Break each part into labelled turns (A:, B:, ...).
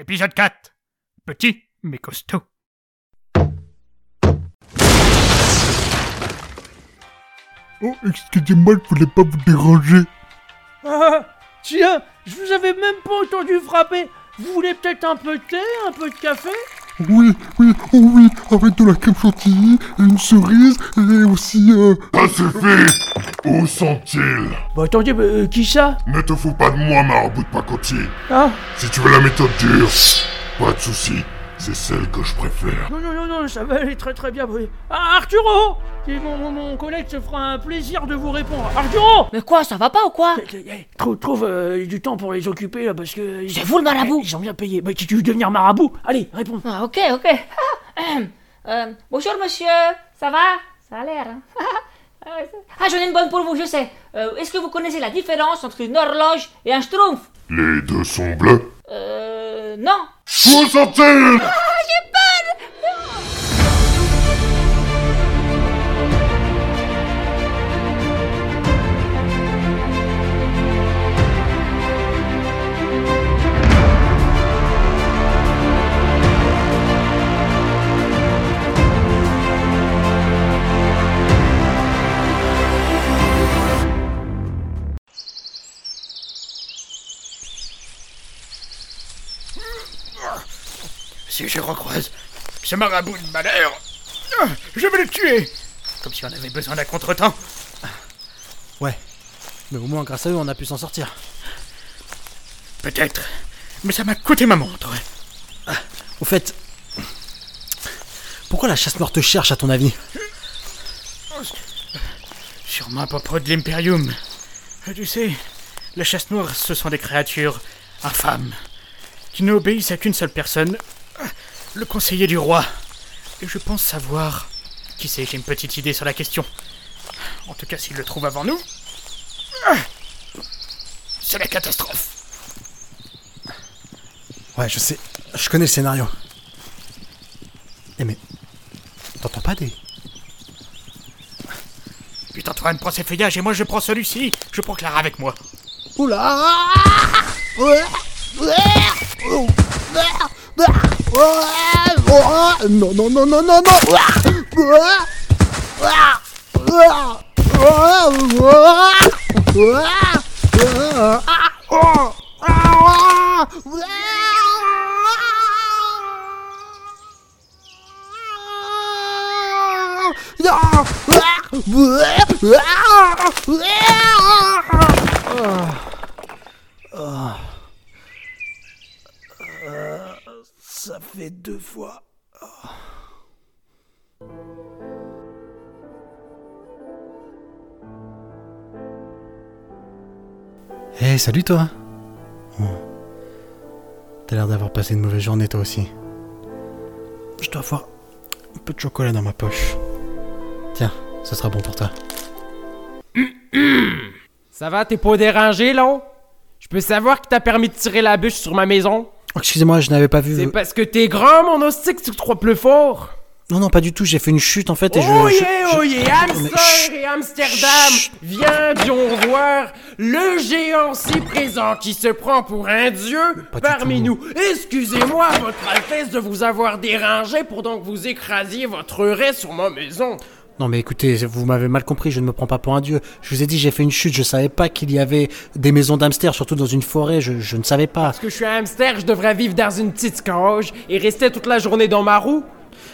A: Épisode 4. Petit mais costaud.
B: Oh, excusez-moi, je voulais pas vous déranger.
C: Ah, tiens, je vous avais même pas entendu frapper. Vous voulez peut-être un peu de thé, un peu de café?
B: Oui, oui, oh oui, avec de la crème chantilly, une cerise et aussi euh...
D: Ça suffit Où sont-ils?
C: Bah attendez, bah, euh, qui ça?
D: Ne te fous pas de moi, marabout de pacotier.
C: Ah
D: Si tu veux la méthode dure, pas de souci. C'est celle que je préfère.
C: Non, non, non, non, ça va aller très très bien. oui. Ah, Arturo Et mon, mon, mon collègue se fera un plaisir de vous répondre. Arturo
E: Mais quoi, ça va pas ou quoi
C: Eh, eh, Trouve, trouve euh, du temps pour les occuper là parce que.
E: C'est vous le marabout
C: Eh, Ils ont bien payé. Bah, tu tu veux devenir marabout Allez, réponds.
E: Ah, ok, ok. Ah. Euh, bonjour monsieur, ça va Ça a l'air. hein Ah, Ah, j'en ai une bonne pour vous, je sais. Euh, Est-ce que vous connaissez la différence entre une horloge et un schtroumpf
D: Les deux sont bleus.
E: Euh. Non.
D: Où sont-ils
A: Si ce marabout de malheur, ah, je vais le tuer. Comme si on avait besoin d'un contretemps.
F: Ouais. Mais au moins, grâce à eux, on a pu s'en sortir.
A: Peut-être. Mais ça m'a coûté ma montre.
F: Au fait. Pourquoi la chasse noire te cherche, à ton avis?
A: Sûrement à propos de l'Imperium. Tu sais, la chasse noire, ce sont des créatures infâmes qui n'obéissent à qu'une seule personne, le conseiller du roi. Et je pense savoir qui c'est. J'ai une petite idée sur la question. En tout cas, s'il le trouve avant nous, c'est la catastrophe.
F: Ouais, je sais. Je connais le scénario. Eh mais. T'entends pas des.
A: Putain, Antoine, prends ses feuillages et moi je prends celui-ci. Je prends Clara avec moi.
F: Oula Non, non, non, non, non, non Ça fait deux fois. Eh, salut toi Oh. T'as l'air d'avoir passé une mauvaise journée toi aussi. Je dois avoir un peu de chocolat dans ma poche. Tiens, ce sera bon pour toi.
G: Ça va, t'es pas dérangé, là? Je peux savoir qui t'a permis de tirer la bûche sur ma maison?
F: Excusez-moi, je n'avais pas vu.
G: C'est parce que t'es grand, mon hostie, que tu te crois plus fort.
F: Non, non, pas du tout, j'ai fait une chute en fait et je.
G: oh
F: je-
G: yeah,
F: je-
G: oh yeah, Hamster
F: chut.
G: et Amsterdam, viens, viens voir le géant si présent qui se prend pour un dieu
F: pas
G: parmi nous. Excusez-moi, votre Altesse, de vous avoir dérangé pour donc vous écrasiez votre raie sur ma maison.
F: Non mais écoutez, vous m'avez mal compris, je ne me prends pas pour un dieu. Je vous ai dit, j'ai fait une chute, je savais pas qu'il y avait des maisons d'hamsters, surtout dans une forêt, je, je ne savais pas.
G: Parce que je suis un hamster, je devrais vivre dans une petite cage et rester toute la journée dans ma roue.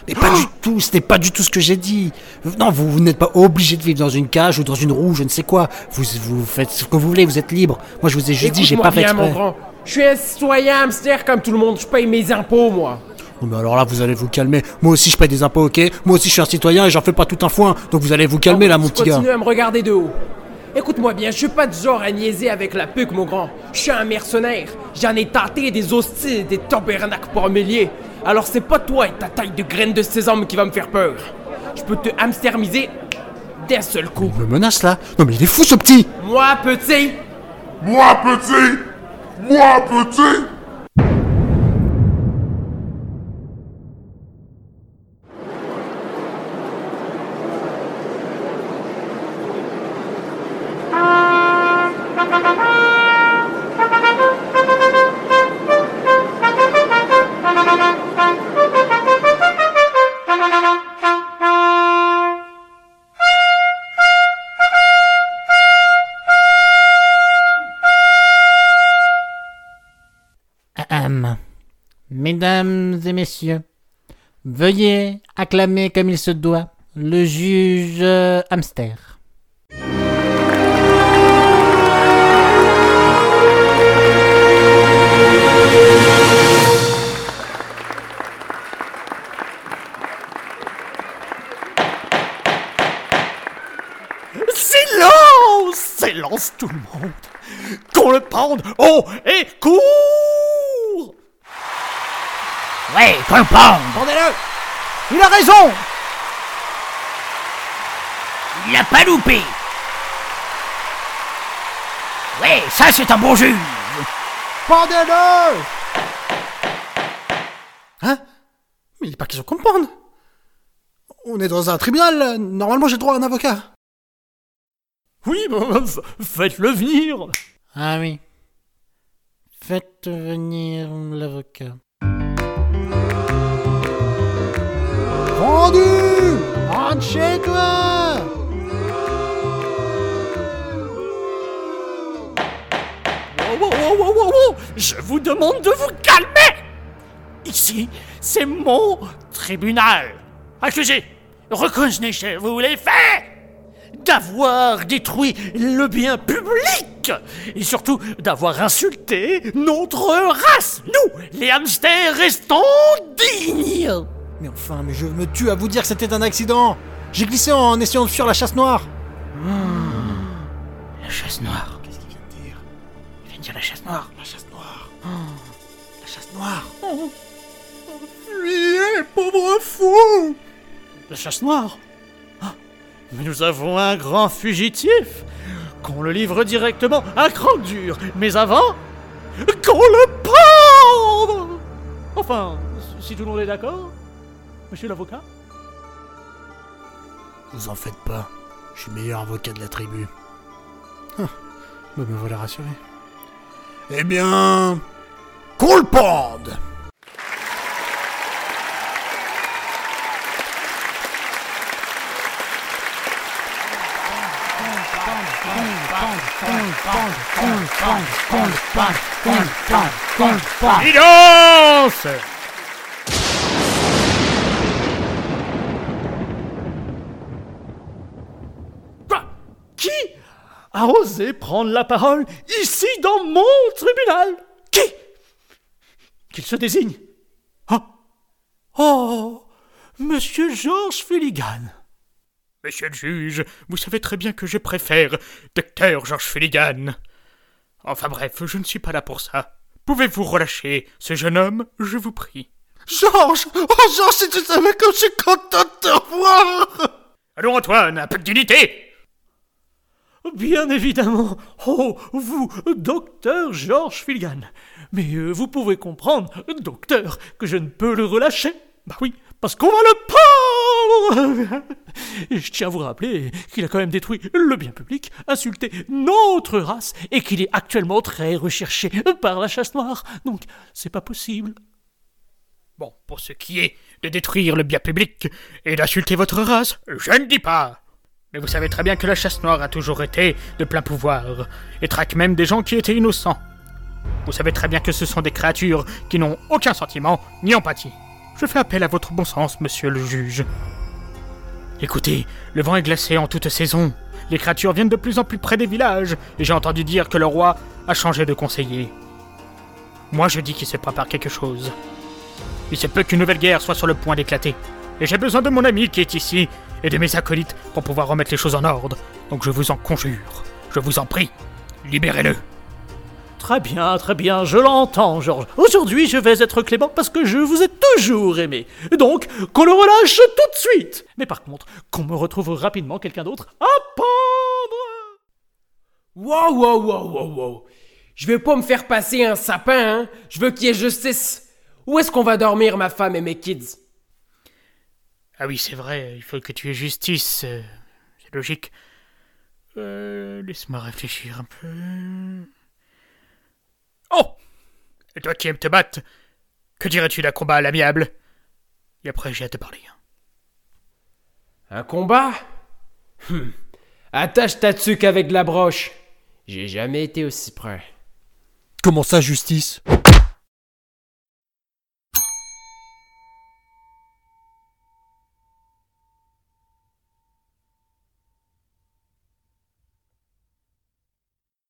F: Mais pas du tout, c'était pas du tout ce que j'ai dit. Non, vous, vous n'êtes pas obligé de vivre dans une cage ou dans une roue, je ne sais quoi. Vous, vous faites ce que vous voulez, vous êtes libre. Moi, je vous ai juste dit, j'ai pas fait exprès.
G: grand. Je suis un citoyen hamster comme tout le monde, je paye mes impôts, moi.
F: Non, mais alors là, vous allez vous calmer. Moi aussi, je paye des impôts, ok? Moi aussi, je suis un citoyen et j'en fais pas tout un foin. Donc vous allez vous calmer là, mon petit gars.
G: à me regarder de haut. Écoute-moi bien, je suis pas du genre à niaiser avec la puque, mon grand. Je suis un mercenaire. J'en ai tâté des hosties, des tabernacles par milliers. Alors c'est pas toi et ta taille de graine de sésame qui va me faire peur. Je peux te hamstermiser d'un seul coup.
F: Il me menace là Non, mais il est fou ce petit
G: Moi, petit,
D: Moi, petit Moi, petit
F: Mesdames et messieurs, veuillez acclamer comme il se doit le juge euh, hamster.
H: Silence tout le monde. Qu'on le pende haut et court.
A: Ouais, qu'on le pende
H: Pendez-le Il a raison.
A: Il l'a pas loupé. Ouais, ça c'est un bon juge
F: Pendez-le Hein? Mais il n'est pas question qu'on me pende On est dans un tribunal, normalement j'ai droit à un avocat.
H: Oui, f- faites-le venir
F: Ah oui. Faites venir l'avocat. Vendu Rentre chez toi
H: Wow, wow, wow, wow, wow, wow. Je vous demande de vous calmer Ici, c'est mon tribunal. Accusé, reconnaissez-vous les faits d'avoir détruit le bien public et surtout d'avoir insulté notre race. Nous, les hamsters, restons dignes.
F: Mais enfin, mais je me tue à vous dire que c'était un accident J'ai glissé en essayant de fuir la chasse noire
H: La chasse noire. Qu'est-ce qu'il vient de dire? Il vient de dire la chasse noire.
F: La chasse noire La chasse noire
H: Fuyez, pauvre fou La chasse noire Ah, Mais nous avons un grand fugitif. Qu'on le livre directement à cran dur Mais avant, qu'on le pende Enfin, si tout le monde est d'accord Monsieur l'avocat.
F: Vous en faites pas, je suis meilleur avocat de la tribu. Ah, bah me voilà rassuré. Eh bien... Qu'on le pende
H: Qui a osé prendre la parole ici dans mon tribunal? Qui? Qu'il se désigne. Oh Oh Monsieur Georges Fulligan Monsieur le juge, vous savez très bien que je préfère Docteur Georges Fulligan. Enfin bref, je ne suis pas là pour ça. Pouvez-vous relâcher ce jeune homme, je vous prie
I: Georges Oh Georges, si tu savais comme je suis content de te revoir
H: Allons Antoine, un peu de dignité Bien évidemment. Oh, vous, docteur Georges Filligan. Mais euh, vous pouvez comprendre, docteur, que je ne peux le relâcher. Bah oui, parce qu'on va le Je tiens à vous rappeler qu'il a quand même détruit le bien public, insulté notre race, et qu'il est actuellement très recherché par la chasse noire. Donc, c'est pas possible. Bon, pour ce qui est de détruire le bien public et d'insulter votre race, je ne dis pas. Mais vous savez très bien que la chasse noire a toujours été de plein pouvoir, et traque même des gens qui étaient innocents. Vous savez très bien que ce sont des créatures qui n'ont aucun sentiment ni empathie. Je fais appel à votre bon sens, monsieur le juge. Écoutez, le vent est glacé en toute saison. Les créatures viennent de plus en plus près des villages, et j'ai entendu dire que le roi a changé de conseiller. Moi je dis qu'il se prépare quelque chose. Il se peut qu'une nouvelle guerre soit sur le point d'éclater. Et j'ai besoin de mon ami qui est ici et de mes acolytes pour pouvoir remettre les choses en ordre. Donc je vous en conjure, je vous en prie, libérez-le. Très bien, très bien, je l'entends, Georges. Aujourd'hui, je vais être clément parce que je vous ai toujours aimé. Donc, qu'on le relâche tout de suite. Mais par contre, qu'on me retrouve rapidement quelqu'un d'autre à pendre.
G: Wow, wow, wow, wow, wow. Je vais pas me faire passer un sapin, hein. Je veux qu'il y ait justice. Où est-ce qu'on va dormir, ma femme et mes kids?
H: Ah oui, c'est vrai, il faut que tu aies justice. euh, c'est logique. Euh, Laisse-moi réfléchir un peu. Oh Et toi qui aimes te battre, que dirais-tu d'un combat à l'amiable? Et après, j'ai à te parler.
G: Un combat? Hum. Attache ta tuque avec de la broche. J'ai jamais été aussi près.
F: Comment ça, justice?